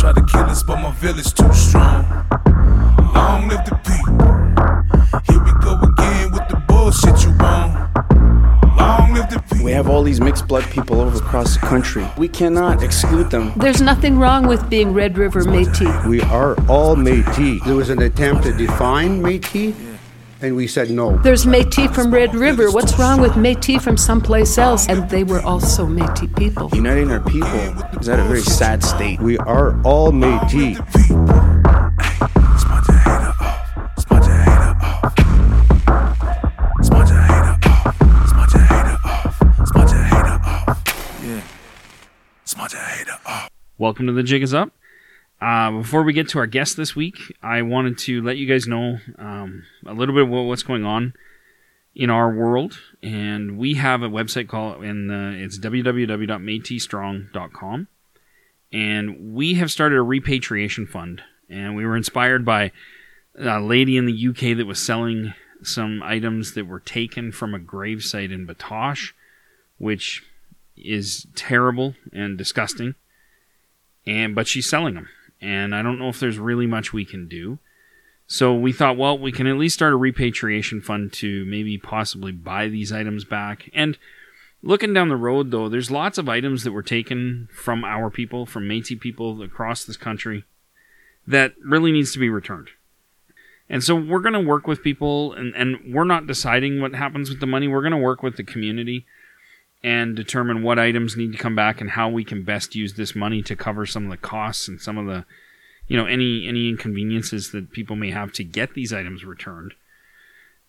Try to kill us, but my village too strong. Long live the people. Here we go again with the bullshit you want. Long live the people. We have all these mixed blood people over across the country. We cannot exclude them. There's nothing wrong with being Red River Métis. We are all Métis. There was an attempt to define Métis, and we said no. There's Métis from Red River. What's wrong with Métis from someplace else? And they were also Métis people. Uniting our people is at a very sad state. We are all Métis. Welcome to the Jig is Up. Uh, before we get to our guest this week, I wanted to let you guys know um, a little bit what's going on in our world, and we have a website called and uh, it's www.mateystrong.com, and we have started a repatriation fund, and we were inspired by a lady in the UK that was selling some items that were taken from a gravesite in Batoche, which is terrible and disgusting. And but she's selling them and i don't know if there's really much we can do. So we thought well we can at least start a repatriation fund to maybe possibly buy these items back. And looking down the road though there's lots of items that were taken from our people from métis people across this country that really needs to be returned. And so we're going to work with people and, and we're not deciding what happens with the money. We're going to work with the community and determine what items need to come back and how we can best use this money to cover some of the costs and some of the you know any any inconveniences that people may have to get these items returned.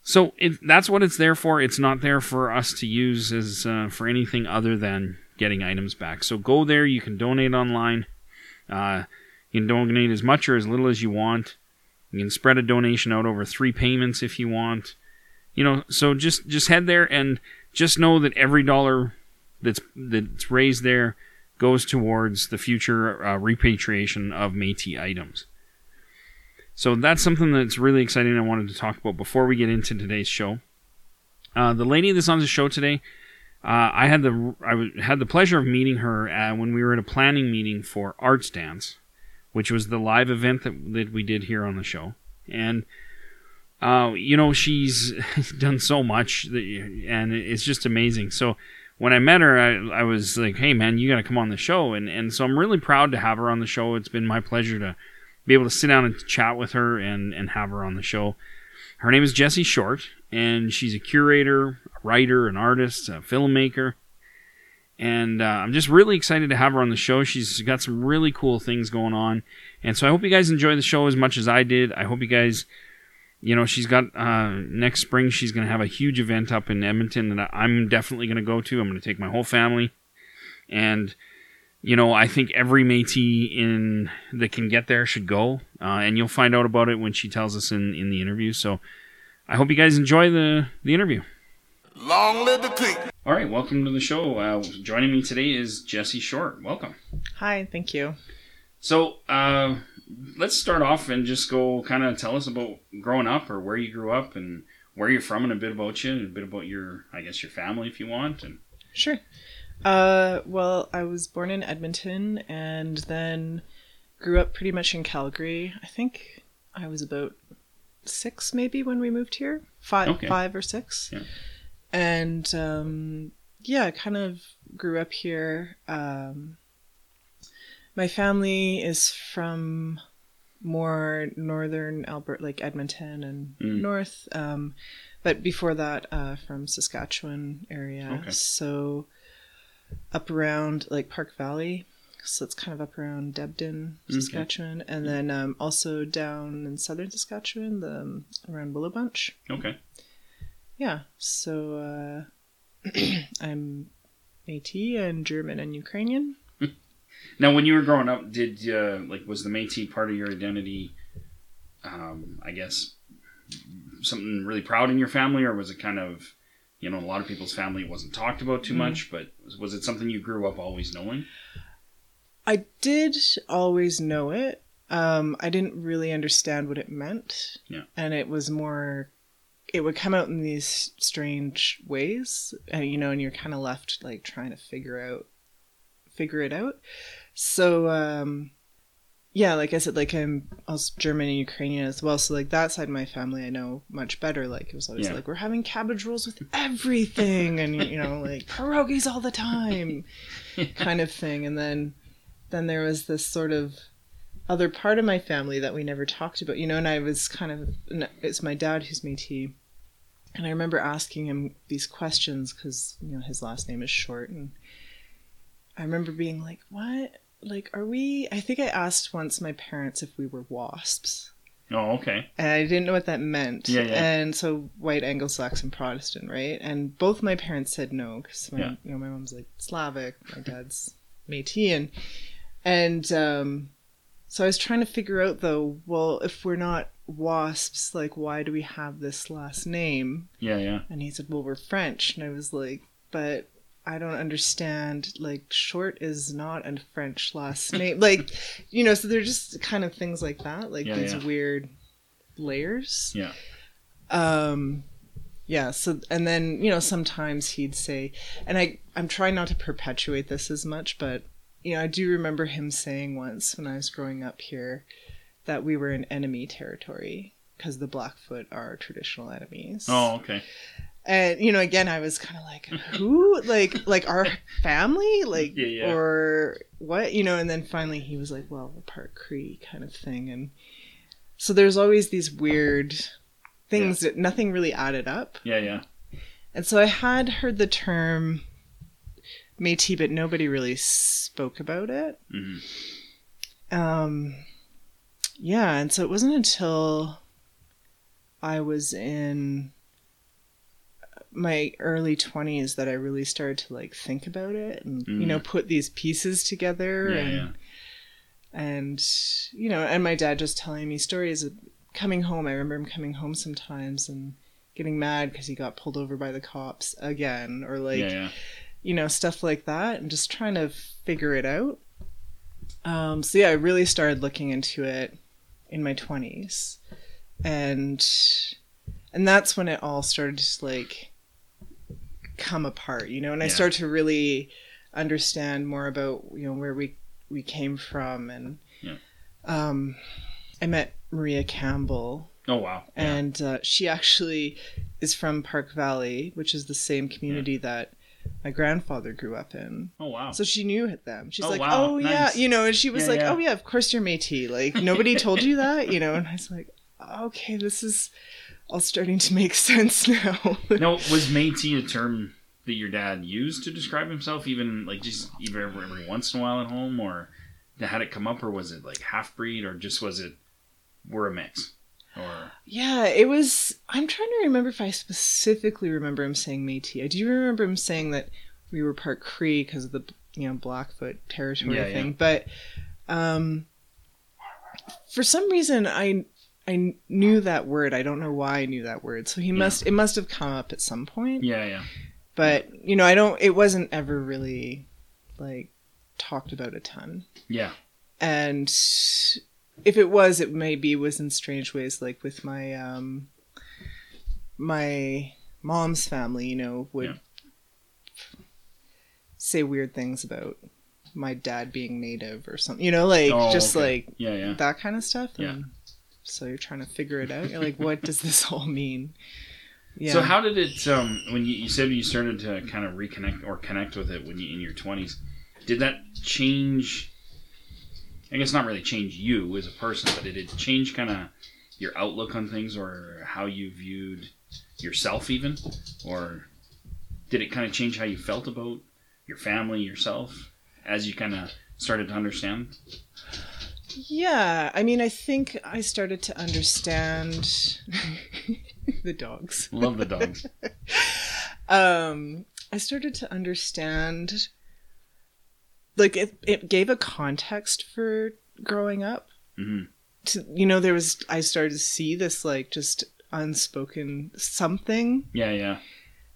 So that's what it's there for. It's not there for us to use as uh, for anything other than getting items back. So go there. You can donate online. Uh, you can donate as much or as little as you want. You can spread a donation out over three payments if you want. You know so just just head there and just know that every dollar that's that's raised there goes towards the future uh, repatriation of Métis items. So that's something that's really exciting. I wanted to talk about before we get into today's show. Uh, the lady that's on the show today, uh, I had the I w- had the pleasure of meeting her uh, when we were at a planning meeting for Arts Dance, which was the live event that that we did here on the show, and uh, you know, she's done so much, that, and it's just amazing. So when I met her, I, I was like, "Hey, man, you got to come on the show," and and so I'm really proud to have her on the show. It's been my pleasure to be able to sit down and chat with her and and have her on the show. Her name is Jessie Short, and she's a curator, a writer, an artist, a filmmaker. And uh, I'm just really excited to have her on the show. She's got some really cool things going on. And so I hope you guys enjoy the show as much as I did. I hope you guys you know she's got uh, next spring she's going to have a huge event up in edmonton that i'm definitely going to go to. I'm going to take my whole family. And you know i think every métis in that can get there should go. Uh, and you'll find out about it when she tells us in, in the interview. So i hope you guys enjoy the, the interview. Long live the people. all right welcome to the show. Uh, joining me today is jessie short. Welcome. Hi, thank you. so uh, let's start off and just go kind of tell us about growing up or where you grew up and where you're from and a bit about you and a bit about your I guess your family if you want and Sure. Uh, well, I was born in Edmonton and then grew up pretty much in Calgary. I think I was about six maybe when we moved here, five, Okay. five or six, Yeah. and um, yeah, I kind of grew up here. Um, my family is from more northern Alberta, like Edmonton and Mm. north. Um, but before that, uh, from Saskatchewan area. Okay. So up around like Park Valley. So it's kind of up around Debden, Okay. Saskatchewan, and then um, also down in southern Saskatchewan, the um, around Willow Bunch. okay Yeah. So uh, I'm Métis and German and Ukrainian. Now when you were growing up did uh, like was the Métis part of your identity um, I guess something really proud in your family or was it kind of you know a lot of people's family wasn't talked about too Mhm. much but was, was it something you grew up always knowing I did always know it. Um, I didn't really understand what it meant. Yeah. And it was more, it would come out in these strange ways, and you know, and you're kind of left like trying to figure out, figure it out. So, um, yeah, like I said, like I'm also German and Ukrainian as well. So like that side of my family, I know much better. Like it was always Yeah. like we're having cabbage rolls with everything, and you know like pierogies all the time, kind of thing. And then then there was this sort of other part of my family that we never talked about, you know. And I was kind of it's my dad who's Métis, and I remember asking him these questions because you know his last name is short, and I remember being like, "What?" like are we i think i asked once my parents if we were wasps Oh, okay. and i didn't know what that meant Yeah, yeah. and so white anglo-saxon protestant right and both my parents said no because my, Yeah. you know my mom's like slavic my dad's métis and and um so i was trying to figure out though well if we're not wasps like why do we have this last name Yeah, yeah. and he said, Well, we're French. And I was like, But I don't understand. Like, short is not a French last name. like, you know, so they're just kind of things like that, like Yeah, these yeah. weird layers. Yeah. Um, yeah. So, and then, you know, sometimes he'd say, and I, I'm trying not to perpetuate this as much, but, you know, I do remember him saying once when I was growing up here that we were in enemy territory because the Blackfoot are traditional enemies Oh, okay. And you know again i was kind of like who? Like like our family? Like Yeah, yeah. or what you know and then finally he was like well we're part cree kind of thing. And so there's always these weird things that nothing really added up. Yeah, yeah. and so i had heard the term métis but nobody really spoke about it. Hmm um yeah and so it wasn't until i was in my early 20s that i really started to like think about it and you know put these pieces together Yeah, and yeah. and you know and my dad just telling me stories of coming home i remember him coming home sometimes and getting mad because he got pulled over by the cops again or like yeah, you know, stuff like that, and just trying to figure it out. Um, so yeah, I really started looking into it in my twenties, and and that's when it all started to like come apart, you know. And I Yeah. started to really understand more about you know where we we came from, and Yeah. um, I met Maria Campbell Oh, wow. Yeah. and uh, she actually is from Park Valley, which is the same community that my grandfather grew up in. oh, wow. So she knew them. She's Oh, like, wow. "Oh yeah," you know, and she was Yeah, like, yeah. "Oh yeah, of course you're Métis." Like nobody told you that, you know. And I was like, "Okay, this is all starting to make sense now." now, was Métis a term that your dad used to describe himself, even like just even every, every once in a while at home, or had it come up, or was it like half breed, or just was it we're a mix, or yeah, it was. I'm trying to remember if I specifically remember him saying Métis. I do remember him saying that we were part Cree because of the you know Blackfoot territory Yeah, yeah. thing, but um, for some reason I I knew that word. I don't know why I knew that word. So he must it must have come up at some point. yeah, yeah, But you know, I don't. It wasn't ever really like talked about a ton. yeah, And if it was, it maybe was in strange ways, like with my um my mom's family. You know, would Yeah. say weird things about my dad being native or something. You know, like Oh, just okay. like yeah, yeah. that kind of stuff. Yeah. So you're trying to figure it out. You're like, what does this all mean? Yeah. So how did it? Um, when you, you said you started to kind of reconnect or connect with it when you in your twenties, did that change? I guess not really change you as a person, but did it change kind of your outlook on things or how you viewed yourself, even, or did it kind of change how you felt about your family, yourself, as you kind of started to understand? Yeah, I mean, I think I started to understand the dogs. Love the dogs. Um, I started to understand, like it. It gave a context for growing up. hmm To you know, there was. I started to see this like just unspoken something Yeah, yeah,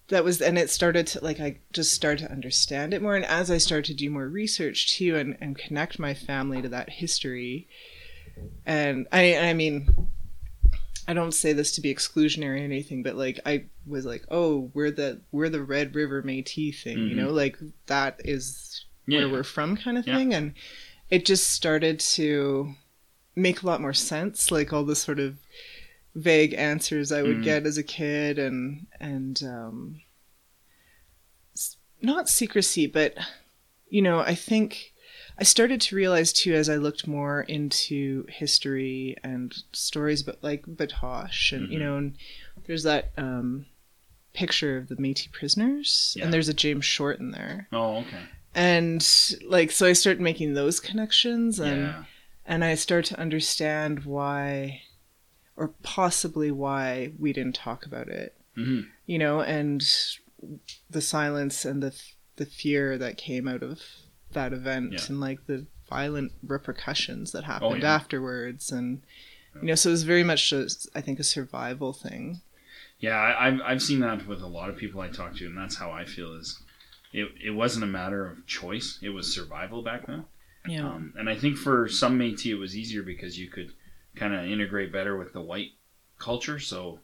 that was and it started to like i just started to understand it more and as i started to do more research too and, and connect my family to that history and i i mean i don't say this to be exclusionary or anything but like i was like oh we're the we're the red river métis thing you know mm-hmm. like that is yeah. where we're from kind of Yeah. thing and it just started to make a lot more sense. Like all the sort of vague answers I would Mhm. get as a kid, and and um, not secrecy, but you know, I think I started to realize too as I looked more into history and stories but like Batoche, and you Mhm. know, and there's that um, picture of the Métis prisoners, Yeah. and there's a James Short in there, Oh, okay. and like so I started making those connections, and Yeah. and I start to understand why, or possibly why we didn't talk about it, hmm you know, and the silence and the the fear that came out of that event, Yeah. and like the violent repercussions that happened yeah. afterwards, and you know, so it was very much just I think a survival thing. Yeah, I, I've I've seen that with a lot of people I talk to, and that's how I feel. Is it it wasn't a matter of choice; it was survival back then. Yeah, Um, and I think for some Métis it was easier because you could kind of integrate better with the white culture. So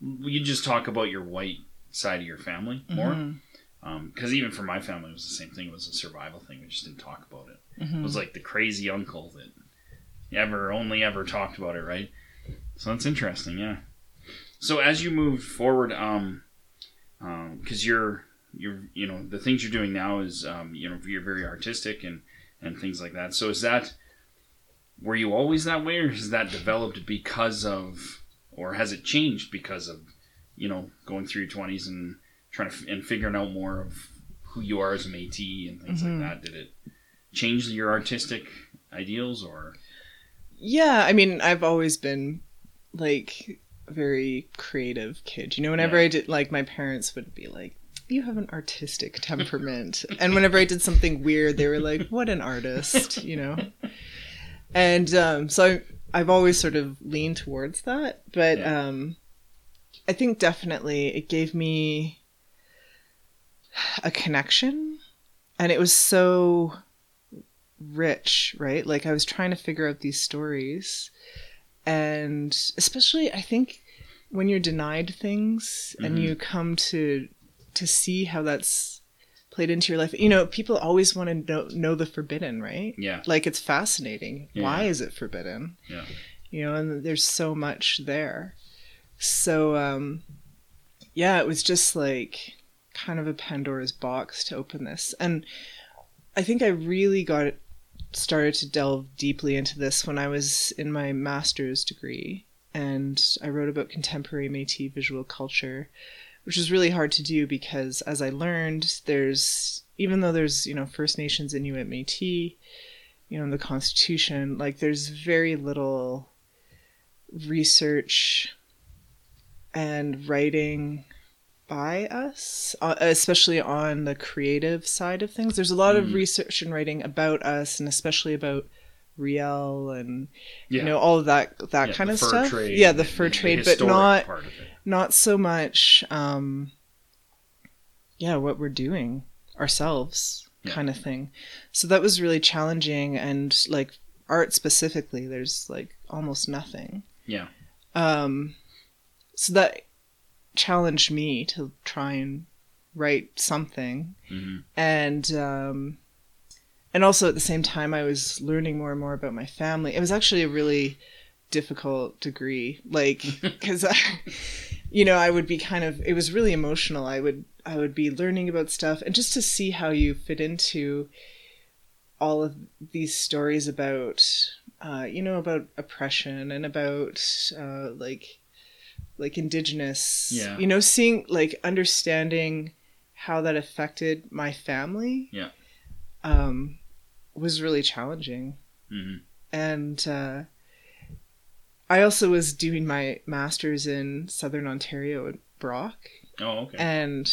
you just talk about your white side of your family more. Mhm. Because even for my family, it was the same thing. It was a survival thing. We just didn't talk about it. Mhm. It was like the crazy uncle that ever only ever talked about it, right? So that's interesting, yeah. So as you move forward, um, because you're you're you know the things you're doing now is um, you know you're very artistic and and things like that. So is that were you always that way, or has that developed because of, or has it changed because of, you know, going through your twenties and trying to f- and figuring out more of who you are as a Métis and things Mhm. like that? Did it change your artistic ideals, or Yeah, I mean, I've always been like a very creative kid. You know, whenever Yeah. I did, like, my parents would be like, "You have an artistic temperament," and whenever I did something weird, they were like, "What an artist," you know. And um, so I've always sort of leaned towards that, but Yeah. um, I think definitely it gave me a connection, and it was so rich, right? Like I was trying to figure out these stories. And especially I think when you're denied things and Mhm. you come to to see how that's played into your life. You know, people always want to know know the forbidden, right? yeah, Like it's fascinating. Yeah. Why is it forbidden? Yeah. You know, and there's so much there. So um yeah, it was just like kind of a Pandora's box to open this. And I think I really got started to delve deeply into this when I was in my master's degree and I wrote about contemporary Métis visual culture, which was really hard to do because as I learned, there's even though there's, you know, First Nations Inuit Métis, you know, in the Constitution, like there's very little research and writing by us, uh, especially on the creative side of things. There's a lot of Mm. research and writing about us, and especially about Riel and yeah. you know all of that that Yeah, kind of stuff. yeah, the fur the trade, but not part of it. not so much. Um, yeah, what we're doing ourselves, Yeah. kind of thing. So that was really challenging, and like art specifically, there's like almost nothing. Yeah. Um, so that challenged me to try and write something, hmm and um, and also at the same time, I was learning more and more about my family. It was actually a really difficult degree, like because I, you know, I would be kind of. It was really emotional. I would I would be learning about stuff, and just to see how you fit into all of these stories about, uh, you know, about oppression and about uh, like like indigenous Yeah. you know seeing like understanding how that affected my family Yeah. um was really challenging hmm and uh i also was doing my masters in southern ontario at brock Oh, okay. and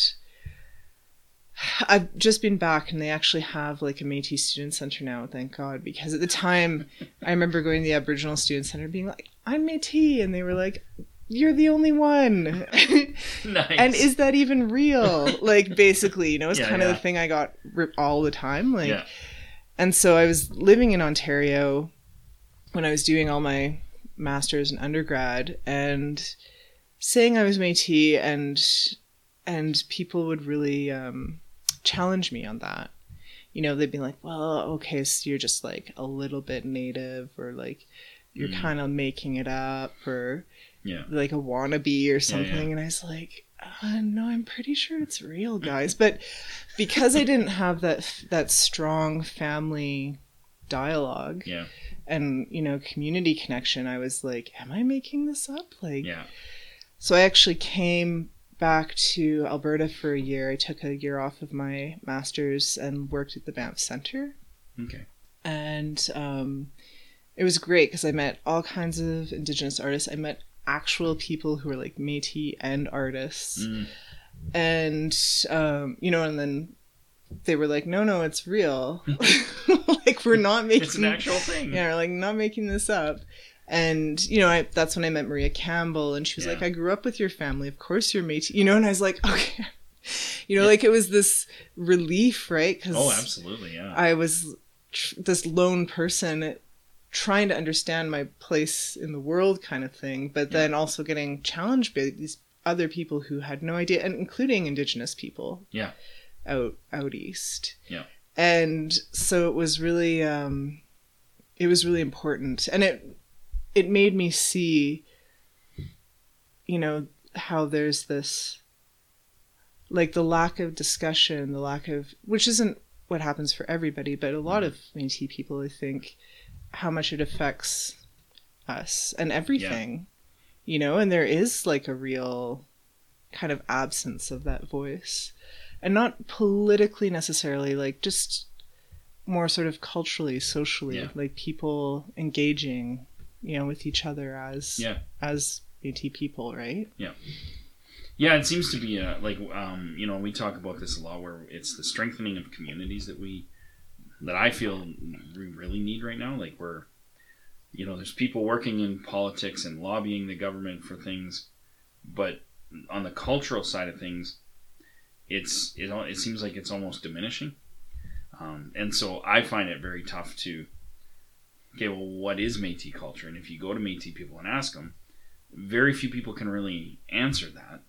I've just been back, and they actually have like a Métis Student Center now. Thank God, because at the time, I remember going to the Aboriginal Student Center, being like, "I'm Métis," and they were like, "You're the only one." nice. and is that even real? like, basically, you know, it's Yeah, kind of the thing I got ripped all the time. Like, yeah. And so I was living in Ontario when I was doing all my masters and undergrad and saying I was Métis and and people would really um, challenge me on that. You know, they'd be like, "Well, okay, so you're just like a little bit native or like you're Mm. kind of making it up or Yeah. like a wannabe or yeah. something. And I was like, uh, no, I'm pretty sure it's real, guys. but because I didn't have that that strong family dialogue Yeah. and you know community connection, I was like, am I making this up? Like, Yeah. so I actually came back to Alberta for a year. I took a year off of my master's and worked at the Banff Center. Okay. And um, it was great because I met all kinds of Indigenous artists. I met actual people who were like Métis and artists. Mm. And, um, you know, and then they were like, no, no, it's real. like, we're not making It's an actual thing. yeah, like not making this up. And you know, I, that's when I met Maria Campbell, and she was Yeah. like, "I grew up with your family. Of course, you're Métis." You know, and I was like, "Okay," you know, like it was this relief, right? Because Oh, absolutely. Yeah. I was tr- this lone person trying to understand my place in the world, kind of thing, but then also getting challenged by these other people who had no idea, and including Indigenous people yeah. out out east. Yeah. And so it was really um it was really important and it it made me see you know how there's this like the lack of discussion, the lack of which isn't what happens for everybody, but a lot of Métis people I think how much it affects us and everything. You know, and there is like a real kind of absence of that voice and not politically necessarily like just more sort of culturally socially Yeah. like people engaging you know with each other as Yeah. as Métis people right yeah Yeah, it seems to be a, like um, you know we talk about this a lot where it's the strengthening of communities that we that I feel we really need right now. Like we're you know there's people working in politics and lobbying the government for things, but on the cultural side of things, it's it it seems like it's almost diminishing, um, and so I find it very tough to okay, well, what is Métis culture? And if you go to Métis people and ask them, very few people can really answer that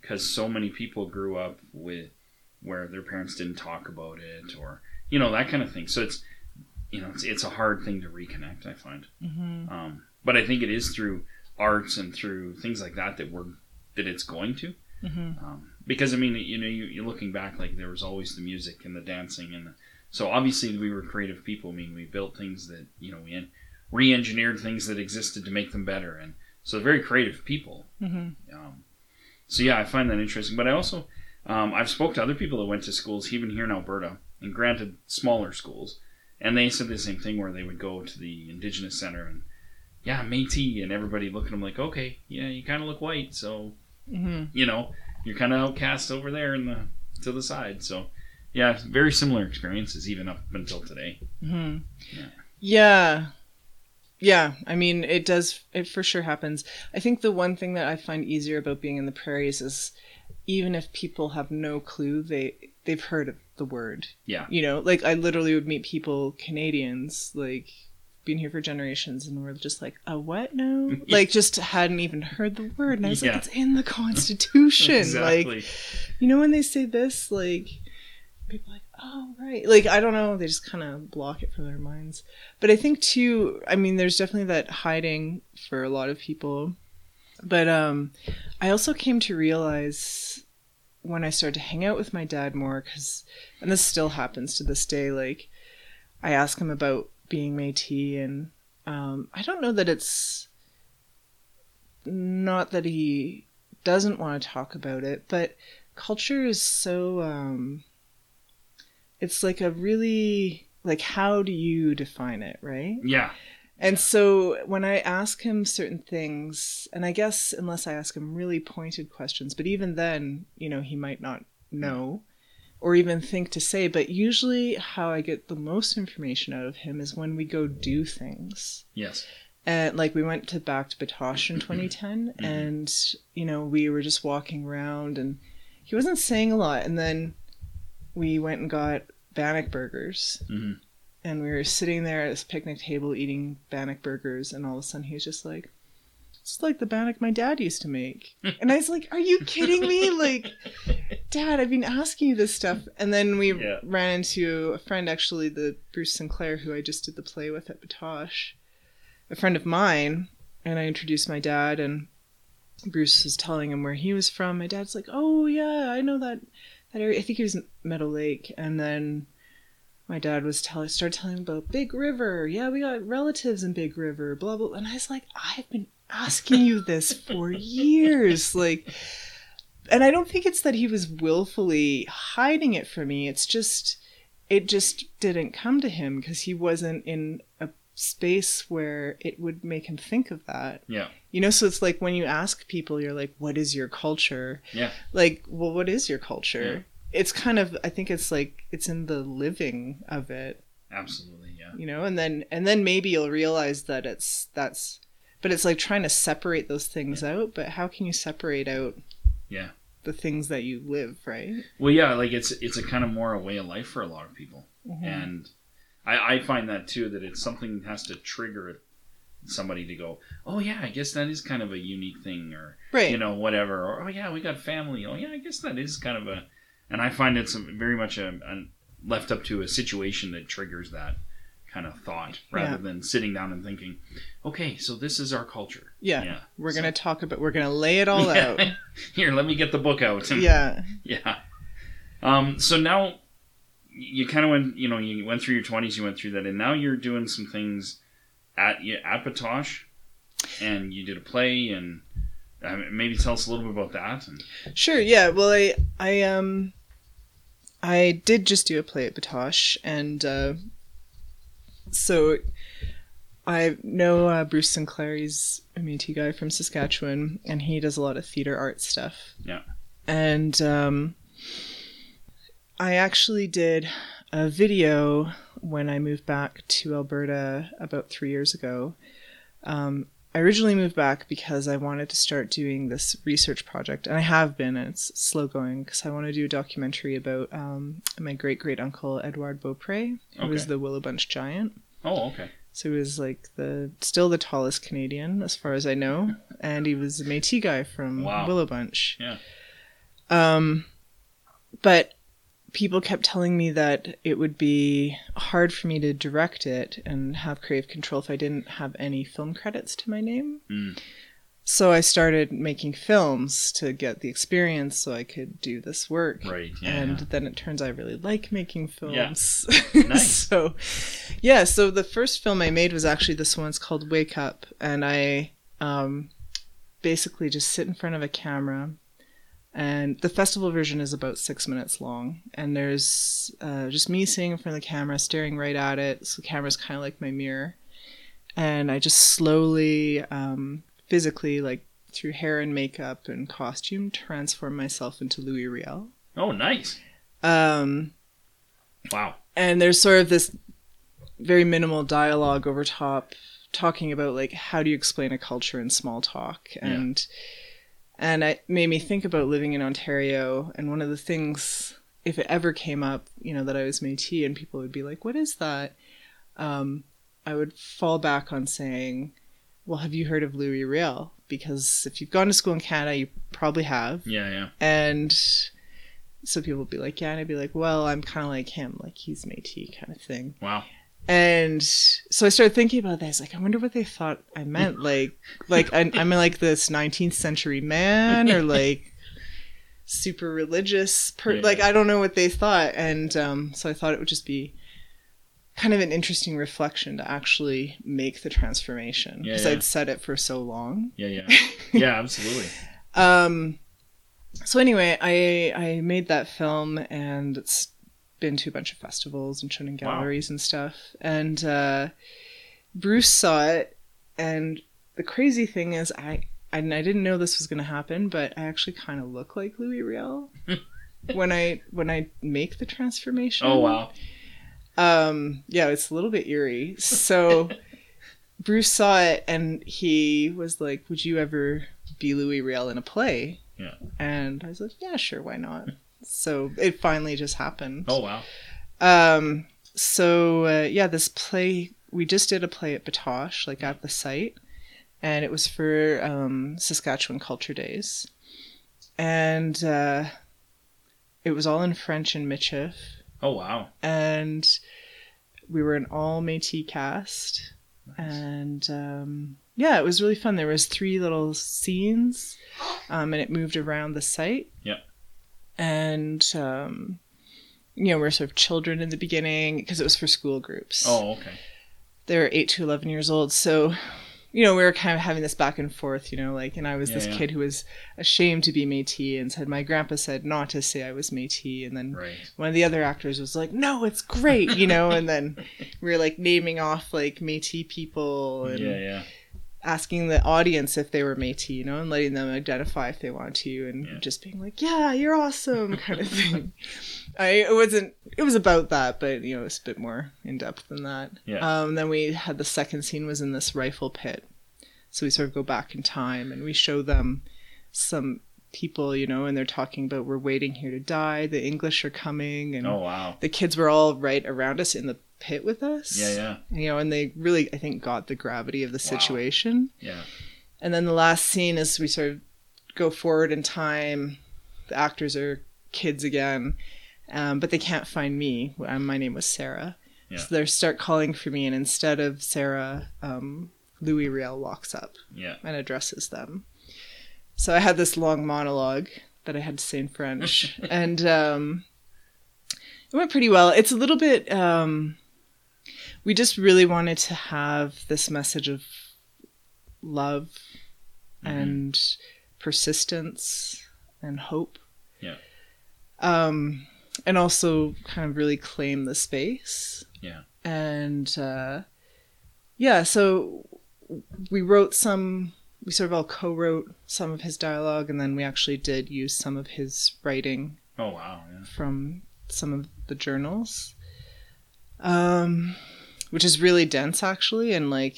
because so many people grew up with where their parents didn't talk about it or you know that kind of thing so it's you know it's, it's a hard thing to reconnect i find mm-hmm. um, but i think it is through arts and through things like that that we're that it's going to Mm-hmm. um, because i mean you know you, you're looking back like there was always the music and the dancing and the, so obviously we were creative people i mean we built things that you know we en- re-engineered things that existed to make them better and so very creative people Mm-hmm. um, so yeah, I find that interesting. But I also um, I've spoke to other people that went to schools even here in Alberta, and granted smaller schools, and they said the same thing where they would go to the Indigenous Center and yeah, Métis, and everybody look at them like, okay, yeah, you kind of look white, so Mm-hmm. you know you're kind of outcast over there in the to the side. So yeah, very similar experiences even up until today. Mm-hmm. Yeah. Yeah. Yeah. I mean, it does, it for sure happens. I think the one thing that I find easier about being in the prairies is even if people have no clue, they, they've heard of the word. Yeah. You know, like I literally would meet people, Canadians, like, been here for generations and we're just like, a what No. like, just hadn't even heard the word. And I was Yeah. like, it's in the Constitution. Like, you know when they say this like people are like oh right like i don't know they just kind of block it from their minds but i think too i mean there's definitely that hiding for a lot of people but um i also came to realize when i started to hang out with my dad more because and this still happens to this day like i ask him about being métis and um i don't know that it's not that he doesn't want to talk about it but culture is so um it's like a really like how do you define it right Yeah. And so when i ask him certain things and i guess unless i ask him really pointed questions but even then you know he might not know or even think to say but usually how i get the most information out of him is when we go do things. Yes. and like we went to back to Batoche in 2010 and you know we were just walking around and he wasn't saying a lot. And then we went and got bannock burgers. Mhm. And we were sitting there at this picnic table eating bannock burgers and all of a sudden he was just like it's like the bannock my dad used to make and i was like are you kidding me like dad i've been asking you this stuff and then we Yeah. ran into a friend actually the bruce sinclair who i just did the play with at batoche a friend of mine, and I introduced my dad, and Bruce was telling him where he was from. My dad's like, "Oh yeah, I know that that area. I think he was Meadow Lake." And then my dad was telling, started telling him about Big River. Yeah, we got relatives in Big River. Blah blah. And I was like, I've been asking you this for years, like. And I don't think it's that he was willfully hiding it from me. It's just, it just didn't come to him because he wasn't in a space where it would make him think of that. Yeah. You know, so it's like when you ask people, you're like, what is your culture? Yeah. Like, well, what is your culture? It's kind of, I think it's like, it's in the living of it, Absolutely. Yeah. you know, and then, and then maybe you'll realize that it's, that's, but it's like trying to separate those things out. But how can you separate out Yeah. the things that you live, right? Well, yeah, like it's it's a kind of more a way of life for a lot of people, Mm-hmm. and I, I find that too that it's something that has to trigger somebody to go, oh yeah, I guess that is kind of a unique thing, or Right. you know whatever, or oh yeah, we got family, oh yeah, I guess that is kind of a, and I find it's very much a, a left up to a situation that triggers that kind of thought rather Yeah. than sitting down and thinking, okay, so this is our culture. Yeah. Yeah. We're So- going to talk about, we're going to lay it all out. Here, let me get the book out. and- yeah. Yeah. Um, so now you kind of went, you know, you went through your 20s, you went through that, and now you're doing some things at at Batoche, and you did a play, and uh, maybe tell us a little bit about that. And, Sure. Yeah. Well, I I um I did just do a play at Batoche, and uh, so I know uh, Bruce Sinclair. He's a Métis guy from Saskatchewan, and he does a lot of theater art stuff. Yeah. And um, I actually did a video when I moved back to Alberta about three years ago. Um, I originally moved back because I wanted to start doing this research project, and I have been, and it's slow going because I want to do a documentary about um, my great great uncle Edouard Beaupre, who was the Willow Bunch giant. oh, okay. So he was like the still the tallest Canadian as far as I know, and he was a Métis guy from Wow. Willow Bunch. Yeah. Um, but people kept telling me that it would be hard for me to direct it and have creative control if I didn't have any film credits to my name. Mm. So I started making films to get the experience so I could do this work. Right. Yeah. And yeah. then it turns I really like making films. Yeah. Nice. so, yeah. So the first film I made was actually this one. It's called Wake Up, and I um, basically just sit in front of a camera. And the festival version is about six minutes long, and there's uh, just me sitting in front of the camera, staring right at it. So the camera's kind of like my mirror, and I just slowly, um, physically, like through hair and makeup and costume, transform myself into Louis Riel. Oh, nice. Um, Wow. and there's sort of this very minimal dialogue over top talking about like how do you explain a culture in small talk and and it made me think about living in Ontario and one of the things if it ever came up you know that I was Métis and people would be like what is that um, I would fall back on saying well have you heard of Louis Riel because if you've gone to school in Canada you probably have Yeah. Yeah. and so people would be like, yeah, and I'd be like, well, I'm kind of like him, like he's Métis kind of thing. Wow. And so I started thinking about this. Like, I wonder what they thought I meant. Like, like I'm, I'm like this 19th century man, or like super religious. Per- Yeah. Like, I don't know what they thought. And um, so I thought it would just be kind of an interesting reflection to actually make the transformation Yeah, because yeah. I'd said it for so long. Yeah. Yeah. Yeah. Absolutely. Um, so anyway, I I made that film and it's been to a bunch of festivals and shown in Wow. galleries and stuff. And uh, Bruce saw it, and the crazy thing is, I and I didn't know this was going to happen, but I actually kind of look like Louis Riel when I when I make the transformation. Oh wow. Um, yeah, it's a little bit eerie. So Bruce saw it and he was like, "Would you ever be Louis Riel in a play?" Yeah. And I was like, "Yeah, sure, why not?" so it finally just happened. Oh wow. Um, so uh, yeah, this play we just did a play at Batoche, like at the site, and it was for um, Saskatchewan Culture Days, and uh, it was all in French and Michif Oh wow. and we were an all Métis cast, and um, yeah, it was really fun. There was three little scenes, um, and it moved around the site. Yeah. And um, you know, we we're sort of children in the beginning because it was for school groups. Oh, okay. They were eight to eleven years old, so you know, we were kind of having this back and forth, you know, like, and I was Yeah, this yeah. kid who was ashamed to be Métis and said my grandpa said not to say I was Métis, and then Right. one of the other actors was like, "No, it's great," you know, and then we were like naming off like Métis people and Yeah, yeah. Asking the audience if they were Métis, you know, and letting them identify if they want to, and Yeah. just being like, "Yeah, you're awesome," kind of thing. I it wasn't it was about that, but you know, it's a bit more in depth than that. Yeah. Um, then we had the second scene was in this rifle pit, so we sort of go back in time and we show them some people, you know, and they're talking about we're waiting here to die. The English are coming, and Oh, wow. the kids were all right around us in the pit with us. Yeah, yeah. You know, and they really, I think, got the gravity of the situation. Yeah. And then the last scene is we sort of go forward in time. The actors are kids again, um, but they can't find me. Um, my name was Sarah. Yeah. So they start calling for me, and instead of Sarah, um, Louis Riel walks up Yeah. and addresses them. So I had this long monologue that I had to say in French, and um, it went pretty well. It's a little bit. Um, we just really wanted to have this message of love and persistence and hope. Yeah. Um, and also kind of really claim the space. Yeah. And uh, yeah, so we wrote some we sort of all co-wrote some of his dialogue and then we actually did use some of his writing Oh, wow. Yeah. from some of the journals um which is really dense actually and like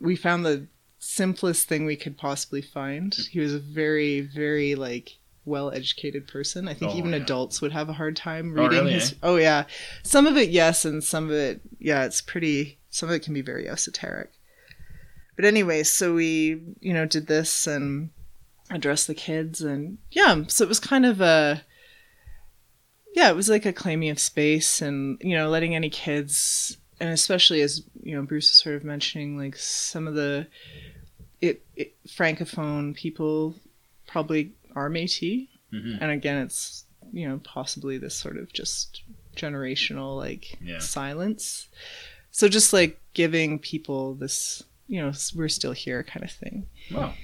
we found the simplest thing we could possibly find he was a very very like well educated person i think Oh, even yeah. adults would have a hard time Oh, reading really, his eh? oh yeah some of it yes and some of it yeah it's pretty some of it can be very esoteric but anyway so we you know did this and addressed the kids and yeah so it was kind of a yeah it was like a claiming of space and you know letting any kids and especially as you know bruce was sort of mentioning like some of the it, it francophone people probably are métis Mhm. and again it's you know possibly this sort of just generational like Yeah. silence so just like giving people this you know we're still here kind of thing Wow.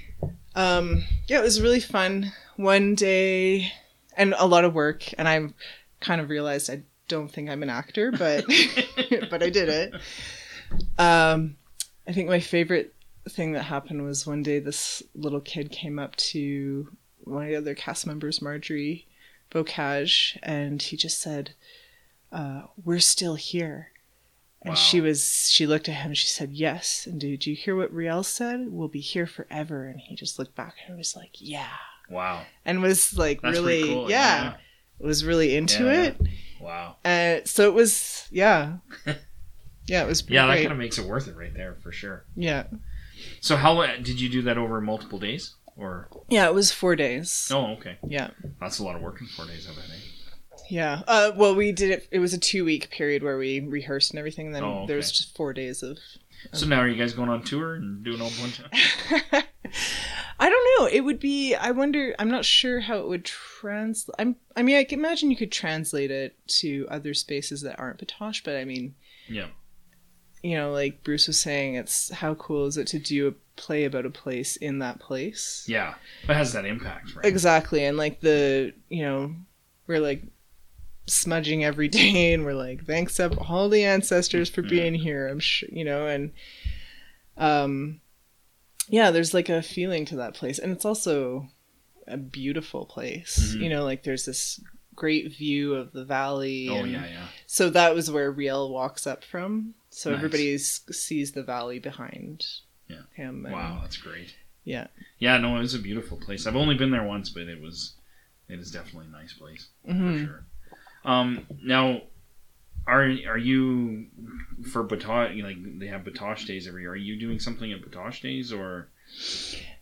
um yeah it was really fun one day and a lot of work and i kind of realized i don't think i'm an actor but but i did it um i think my favorite thing that happened was one day this little kid came up to one of the other cast members marjorie beaucage and he just said uh, we're still here and Wow. she was she looked at him she said yes and did you hear what riel said we'll be here forever and he just looked back and was like yeah Wow. and was like That's really cool. yeah, was really into Yeah. it Wow. uh, so it was yeah yeah it was Yeah, that great. kind of makes it worth it right there for sure. yeah So, how did you do that over multiple days? Or yeah it was four days oh, okay, yeah that's a lot of work in four days. I bet. Eh? yeah uh, well we did it it was a two week period where we rehearsed and everything and then Oh, there was just four days of So now are you guys going on tour and doing all bunch of? I don't know. It would be. I wonder. I'm not sure how it would translate. I'm. I mean, I can imagine you could translate it to other spaces that aren't Batoche, but I mean, Yeah. you know, like Bruce was saying, it's how cool is it to do a play about a place in that place? Yeah. It has that impact, right? Exactly, and like the, you know, we're like smudging every day, and we're like, thanks up all the ancestors for being here. I'm sure, you know, and um, yeah, there's like a feeling to that place, and it's also a beautiful place. Mhm. You know, like there's this great view of the valley. Oh and yeah, yeah. So that was where Riel walks up from. So Nice. everybody sees the valley behind Yeah. him. and- Wow, that's great. Yeah. Yeah, no, it was a beautiful place. I've only been there once, but it was, it is definitely a nice place Mhm. for sure. Um, now, are are you for Batoche? Like they have Batoche days every year. Are you doing something at Batoche days or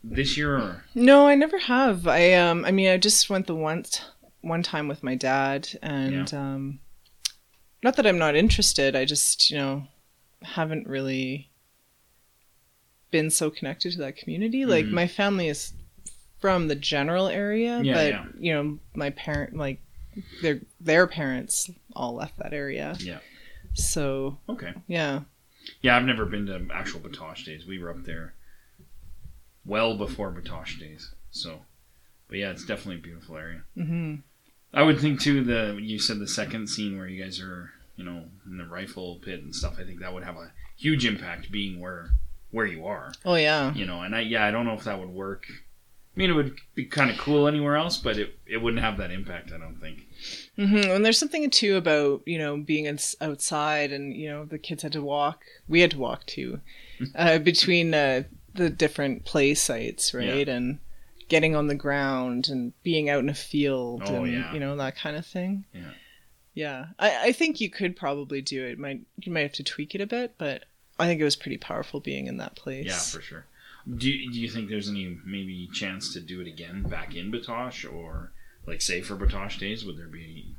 this year? Or No, I never have. I um I mean I just went the once one time with my dad and um not that I'm not interested, I just, you know, haven't really been so connected to that community. Like Mhm. my family is from the general area, Yeah, but yeah. you know, my parent like their their parents all left that area. Yeah. So Okay. yeah. Yeah, I've never been to actual Batoche days. We were up there well before Batoche days. So, but yeah, it's definitely a beautiful area. hmm I would think too. The you said the second scene where you guys are, you know, in the rifle pit and stuff. I think that would have a huge impact being where where you are. Oh yeah. You know, and I yeah, I don't know if that would work. I mean, it would be kind of cool anywhere else, but it, it wouldn't have that impact. I don't think. hmm And there's something too about you know being outside, and you know the kids had to walk. We had to walk too uh, between uh, the different play sites, right? And getting on the ground and being out in a field, Oh, and yeah. you know that kind of thing. Yeah. Yeah, I, I think you could probably do it. Might you might have to tweak it a bit, but I think it was pretty powerful being in that place. Yeah, for sure. Do you, do you think there's any maybe chance to do it again back in Batoche or like say for Batoche days? Would there be?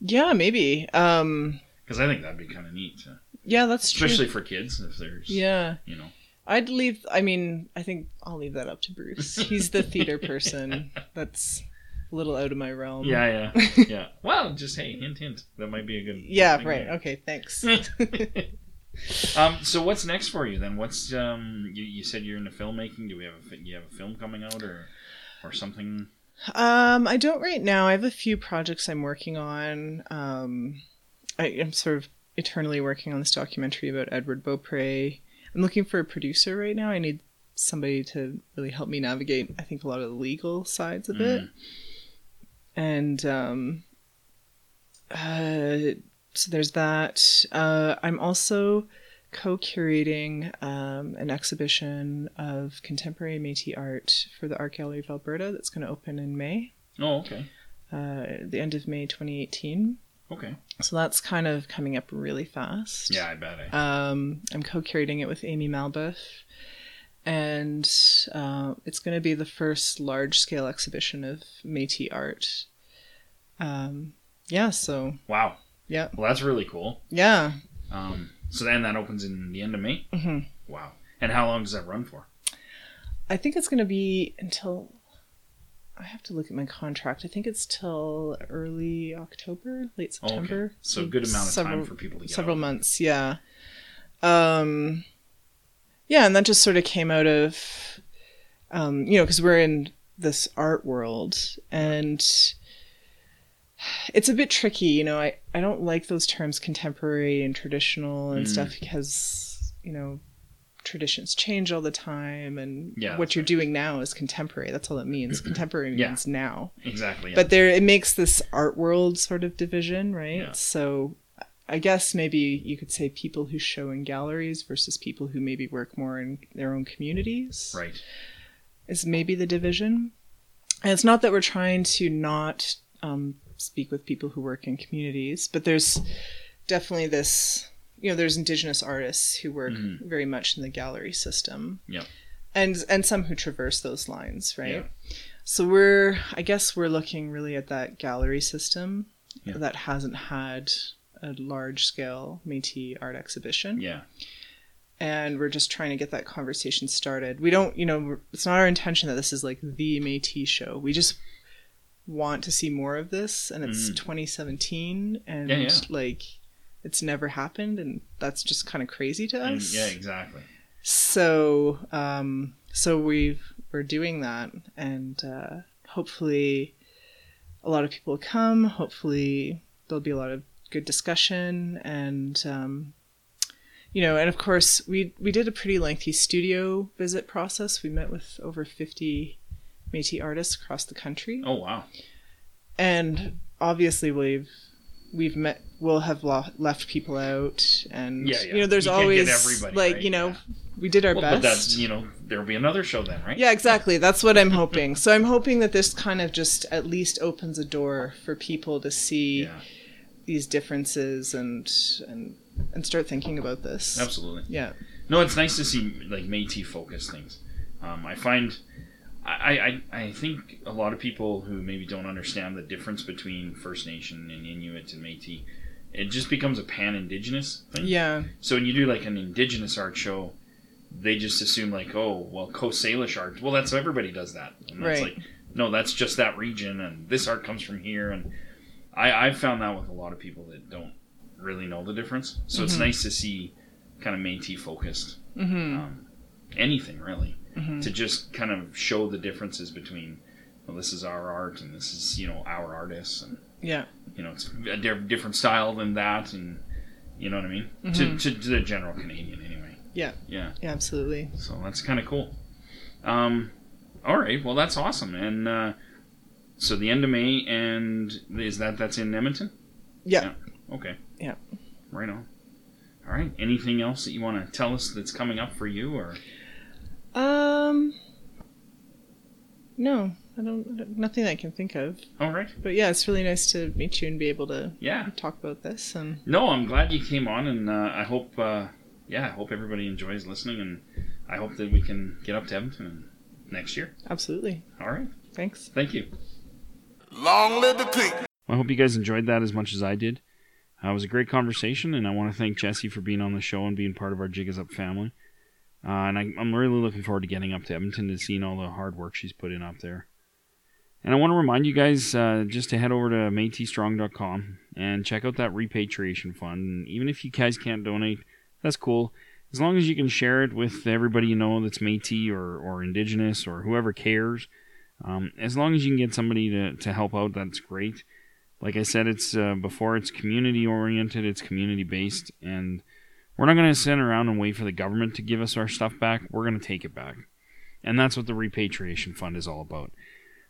yeah, maybe. Um, Because I think that'd be kind of neat, to, yeah, that's true. especially for kids. If there's Yeah. you know I'd leave. I mean, I think I'll leave that up to Bruce. He's the theater person. That's a little out of my realm. yeah yeah yeah. Well, just hey hint hint that might be a good Yeah. Right. there. Okay. Thanks. um, so what's next for you then? What's um, you, you said you're into filmmaking. Do we have a you have a film coming out or or something? um, I don't right now. I have a few projects I'm working on. Um, I am sort of eternally working on this documentary about Edward Beaupre. I'm looking for a producer right now. I need somebody to really help me navigate. I think a lot of the legal sides of it. Mhm. and um, uh, so there's that. Uh, I'm also co-curating um, an exhibition of contemporary Métis art for the Art Gallery of Alberta that's going to open in May, Oh, okay, uh, the end of May 2018. okay. So that's kind of coming up really fast. Yeah, I bet. I, Um, I'm co-curating it with Amy Malbeuf, and uh, it's going to be the first large-scale exhibition of Métis art. Um, yeah. So wow. Yeah, Well, that's really cool. yeah. Um, so then that opens in the end of May. hmm Wow. And how long does that run for? I think it's going to be until. I have to look at my contract. I think it's till early October, late Oh, okay. September. So a good amount of time for people to get several out. months yeah um yeah and that just sort of came out of um you know because we're in this art world and it's a bit tricky you know i i don't like those terms contemporary and traditional and Mm. stuff because you know traditions change all the time and Yeah, what you're right. doing now is contemporary that's all it means contemporary Yeah. means now Exactly. yeah. but there it makes this art world sort of division right so i guess maybe you could say people who show in galleries versus people who maybe work more in their own communities right. is maybe the division and it's not that we're trying to not um, speak with people who work in communities but there's definitely this you know there's indigenous artists who work Mhm. very much in the gallery system Yep. and and some who traverse those lines right Yeah. so we're i guess we're looking really at that gallery system Yeah. that hasn't had a large scale métis art exhibition Yeah. and we're just trying to get that conversation started we don't you know it's not our intention that this is like the métis show we just want to see more of this and it's Mhm. 2017 and Yeah, yeah. like it's never happened and that's just kind of crazy to And- us yeah. Exactly. so um so we've we're doing that and uh hopefully a lot of people will come hopefully there'll be a lot of good discussion and um you know and of course we we did a pretty lengthy studio visit process we met with over 50 métis artists across the country Oh wow. and obviously we've we've met we'll have lo- left people out and Yeah, yeah. you know there's You always everybody, like right? you know Yeah. we did our Well, best but that's you know there'll be another show then, right? yeah exactly that's what i'm hoping so i'm hoping that this kind of just at least opens a door for people to see these differences and and and start thinking about this Absolutely. yeah No, it's nice to see like Métis focus things. Um, I find, I, I, I think a lot of people who maybe don't understand the difference between First Nation and Inuit and Métis, it just becomes a pan Indigenous thing. yeah So when you do like an Indigenous art show, they just assume like, oh, well, Coast Salish art. Well, that's everybody does that. And that's Right. like, no, that's just that region, and this art comes from here. And I I've found that with a lot of people that don't really know the difference. So it's nice to see kind of Métis focused. Um, anything really to just kind of show the differences between. Well, this is our art, and this is you know our artists, and Yeah. you know it's a di- different style than that, and you know what I mean. To, to, to the general Canadian, anyway. Yeah. Yeah. Yeah, absolutely. So that's kind of cool. Um, all right. Well, that's awesome. And uh, so the end of May, and is that that's in Edmonton? Yeah. Okay. Yeah. Right on. All right. Anything else that you want to tell us that's coming up for you, or Um No, I don't nothing I can think of. all right? But yeah, it's really nice to meet you and be able to Yeah. talk about this and No, I'm glad you came on, and uh, I hope, uh, yeah, I hope everybody enjoys listening, and I hope that we can get up to Edmonton next year. absolutely. All right. Thanks. Thank you. Long live the king. I hope you guys enjoyed that as much as I did. Uh, it was a great conversation, and I want to thank Jessie for being on the show and being part of our Jig is Up family. Uh, and I, I'm really looking forward to getting up to Edmonton and seeing all the hard work she's put in up there. And I want to remind you guys uh, just to head over to MétisStrong.com and check out that repatriation fund. And even if you guys can't donate, that's cool. As long as you can share it with everybody you know that's Métis or, or Indigenous or whoever cares. Um, as long as you can get somebody to, to help out, that's great like I said, it's uh, before it's community oriented, it's community based, and we're not going to sit around and wait for the government to give us our stuff back. We're going to take it back, and that's what the repatriation fund is all about.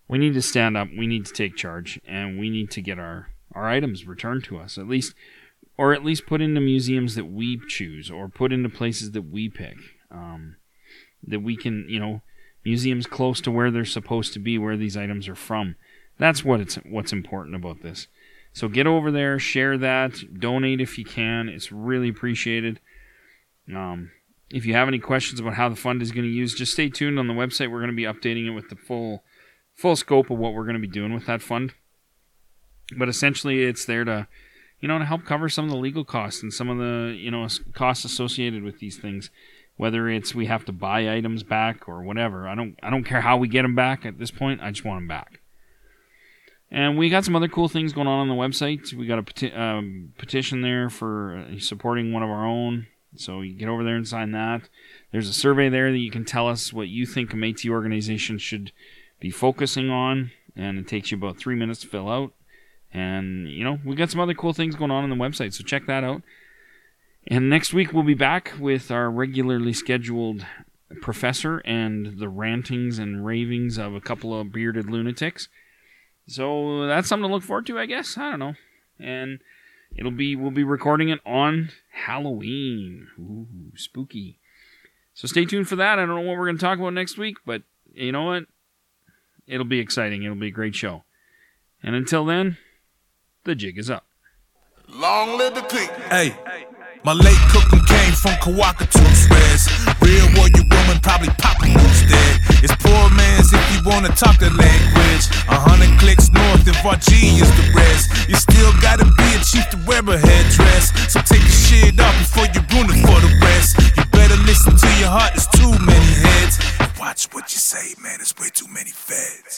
We need to stand up, we need to take charge, and we need to get our our items returned to us at least, or at least put into museums that we choose, or put into places that we pick, um, that we can, you know, museums close to where they're supposed to be, where these items are from. That's what it's what's important about this. So get over there, share that, donate if you can. It's really appreciated. Um, if you have any questions about how the fund is going to use, just stay tuned on the website. We're going to be updating it with the full full scope of what we're going to be doing with that fund. But essentially, it's there to you know to help cover some of the legal costs and some of the you know costs associated with these things. Whether it's we have to buy items back or whatever, I don't I don't care how we get them back at this point. I just want them back. And we got some other cool things going on on the website. We got a peti- um, petition there for uh, supporting one of our own. So you get over there and sign that. There's a survey there that you can tell us what you think a Métis organization should be focusing on, and it takes you about three minutes to fill out. And you know we got some other cool things going on on the website, so check that out. And next week we'll be back with our regularly scheduled professor and the rantings and ravings of a couple of bearded lunatics. So that's something to look forward to, I guess. I don't know. And it'll be we'll be recording it on Halloween. Ooh, spooky. So stay tuned for that. I don't know what we're going to talk about next week, but you know what? It'll be exciting. It'll be a great show. And until then, the jig is up. Long live the king. Hey, my late cooking came from Kawakatu Express. Real warrior woman, probably Papa wanna talk the language. A hundred clicks north of RG is the rest. You still gotta be a chief to wear a headdress. So take your shit off before you ruin it for the rest. You better listen to your heart, there's too many heads. And watch what you say, man, there's way too many feds.